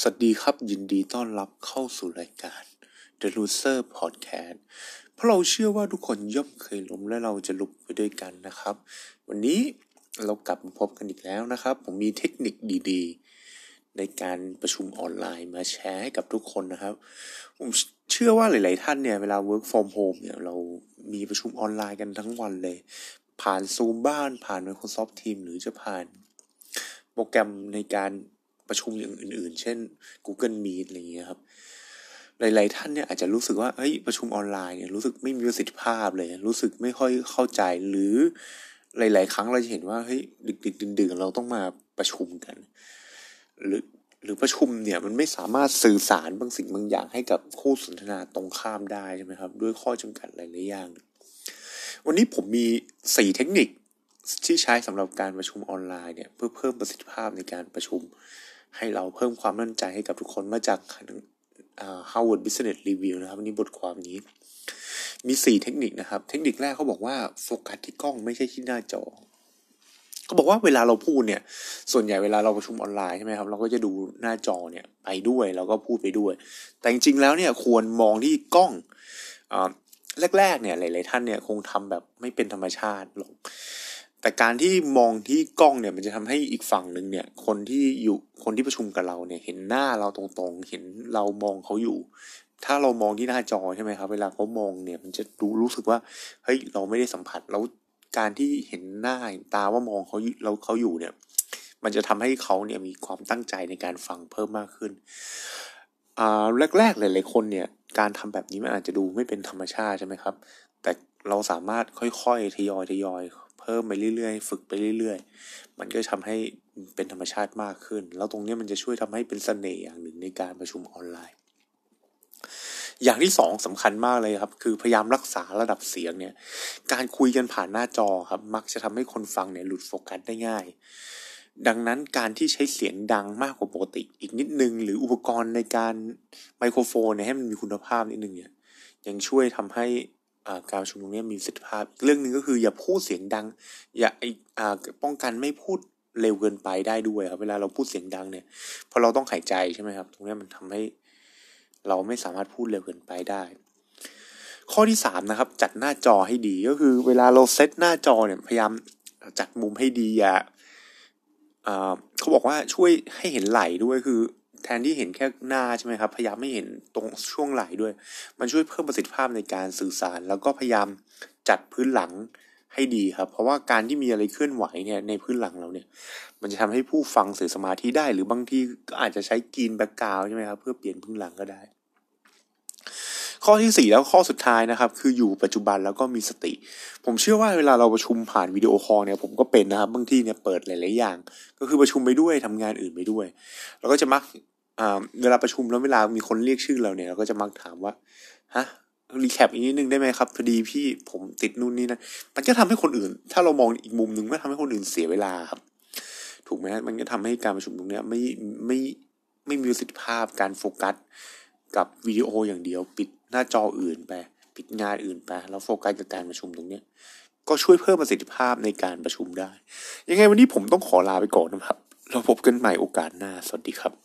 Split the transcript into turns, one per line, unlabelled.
สวัสดีครับยินดีต้อนรับเข้าสู่รายการ The Loser Podcast เพราะเราเชื่อว่าทุกคนย่อมเคยล้มและเราจะลุกไปด้วยกันนะครับ วันนี้เรากลับมาพบกันอีกแล้วนะครับ ผมมีเทคนิคดีๆ ในการประชุมออนไลน์มาแชร์ให้กับทุกคนนะครับ ผมเชื่อว่าหลาย ๆ ท่านเนี่ยเวลา work from home เนี่ยเรามีประชุมออนไลน์กันทั้งวันเลย ผ่านซูมบ้านผ่าน Microsoft Teams หรือจะผ่านโปรแกรมในการ ประชุมอย่างอื่น ๆ เช่น Google Meet อะไรอย่างเงี้ยครับ หลาย ๆ ท่านเนี่ยอาจจะรู้สึกว่าเฮ้ยประชุมออนไลน์เนี่ยรู้สึกไม่มีประสิทธิภาพเลย รู้สึกไม่ค่อยเข้าใจหรือหลาย ๆ ครั้งเราจะเห็นว่าเฮ้ยดึกๆดื่นๆเราต้องมาประชุมกัน หรือหรือประชุมเนี่ยมันไม่สามารถสื่อสารบางสิ่งบางอย่างให้กับคู่สนทนาตรงข้ามได้ใช่ไหมครับ ด้วยข้อจำกัดหลายๆอย่าง วันนี้ผมมีสี่เทคนิคที่ใช้สำหรับการประชุมออนไลน์เนี่ยเพื่อเพิ่มประสิทธิภาพในการประชุม ให้เราเพิ่มความมั่นใจให้กับทุกคนมาจาก Harvard Business Review นะครับนนี้บทความนี้ มีสี่เทคนิคนะครับ เทคนิคแรกเขาบอกว่าโฟกัสที่กล้องไม่ใช่ที่หน้าจอเขาบอกว่าเวลาเราพูดเนี่ย ส่วนใหญ่เวลาเราประชุมออนไลน์ใช่ไหมครับ เราก็จะดูหน้าจอเนี่ยไปด้วยแล้วก็พูดไปด้วย แต่จริงๆแล้วเนี่ยควรมองที่กล้องอแรกๆเนี่ยหลายๆท่านเนี่ยคงทำแบบไม่เป็นธรรมชาติหรอก แต่การที่มองที่กล้องเนี่ยมันจะทำให้อีกฝั่งหนึ่งเนี่ย คนที่อยู่คนที่ประชุมกับเราเนี่ย เห็นหน้าเราตรงๆ เห็นเรามองเขาอยู่ ถ้าเรามองที่หน้าจอใช่ไหมครับ เวลาเขามองเนี่ย มันจะดูรู้สึกว่าเฮ้ยเราไม่ได้สัมผัสแล้วการที่เห็นหน้าเห็นตาว่ามองเขาเราเขาอยู่เนี่ย มันจะทำให้เขาเนี่ยมีความตั้งใจในการฟังเพิ่มมากขึ้นอ่าแรกๆหลายๆคนเนี่ย การทำแบบนี้มันอาจจะดูไม่เป็นธรรมชาติใช่ไหมครับ แต่เราสามารถค่อยๆทยอยทยอย เพิ่มไปเรื่อยๆ ฝึกไปเรื่อยๆ มันก็ทำให้เป็นธรรมชาติมากขึ้น แล้วตรงนี้มันจะช่วยทำให้เป็นสเสน่ห์อย่างหนึ่งในการประชุมออนไลน์ อย่างที่สองสำคัญมากเลยครับ คือพยายามรักษาระดับเสียงเนี่ย การคุยกันผ่านหน้าจอครับ มักจะทำให้คนฟังเนี่ยหลุดโฟกัสได้ง่าย ดังนั้นการที่ใช้เสียงดังมากกว่าปกติ อีกนิดนึง หรืออุปกรณ์ในการไมโครโฟนเนี่ยให้มันมีคุณภาพนิดนึงเนี่ยยังช่วยทำให้ การประชุมตรงนี้มีสิทธิภาพ เรื่องหนึ่งก็คืออย่าพูดเสียงดัง อย่าป้องกันไม่พูดเร็วเกินไปได้ด้วยครับ เวลาเราพูดเสียงดังเนี่ยพอเราต้องหายใจใช่ไหมครับ ตรงนี้มันทำให้เราไม่สามารถพูดเร็วเกินไปได้ ข้อที่สามนะครับ จัดหน้าจอให้ดีก็คือ เวลาเราเซตหน้าจอเนี่ยพยายามจัดมุมให้ดีอย่าเขาบอกว่าช่วยให้เห็นไหลด้วยคือ แทนที่เห็นแค่หน้าใช่ไหมครับ พยายามไม่เห็นตรงช่วงไหล่ด้วย มันช่วยเพิ่มประสิทธิภาพในการสื่อสาร แล้วก็พยายามจัดพื้นหลังให้ดีครับ เพราะว่าการที่มีอะไรเคลื่อนไหวเนี่ยในพื้นหลังเราเนี่ย มันจะทำให้ผู้ฟังสื่อสมาธิได้ หรือบางทีก็อาจจะใช้กีนแบ็กกราวใช่ไหมครับ เพื่อเปลี่ยนพื้นหลังก็ได้ ข้อที่สี่แล้วข้อสุดท้ายนะครับ คืออยู่ปัจจุบันแล้วก็มีสติ ผมเชื่อว่าเวลาเราประชุมผ่านวิดีโอคอลเนี่ยผมก็เป็นนะครับบางทีเนี่ยเปิดหลาย ๆ อย่าง ก็คือประชุมไปด้วยทำงานอื่นไปด้วย แล้วก็จะมัก เวลาประชุมแล้วเวลามีคนเรียกชื่อเราเนี่ยเราก็จะมักถามว่าฮะ recap อีกนิดนึงได้ไหมครับพอดีพี่ผมติดนู่นนี่นะมันก็ทำให้คนอื่น ถ้าเรามองอีกมุมหนึ่งก็ทำให้คนอื่นเสียเวลาครับ ถูกไหมมันก็ทำให้การประชุมตรงเนี้ยไม่ไม่ไม่มีประสิทธิภาพการโฟกัสกับวิดีโออย่างเดียว ปิดหน้าจออื่นไปปิดงานอื่นไปแล้วโฟกัสกับการประชุมตรงเนี้ย ก็ช่วยเพิ่มประสิทธิภาพในการประชุมได้ ยังไงวันนี้ผมต้องขอลาไปก่อนนะครับเราพบกันใหม่โอกาสหน้าสวัสดีครับ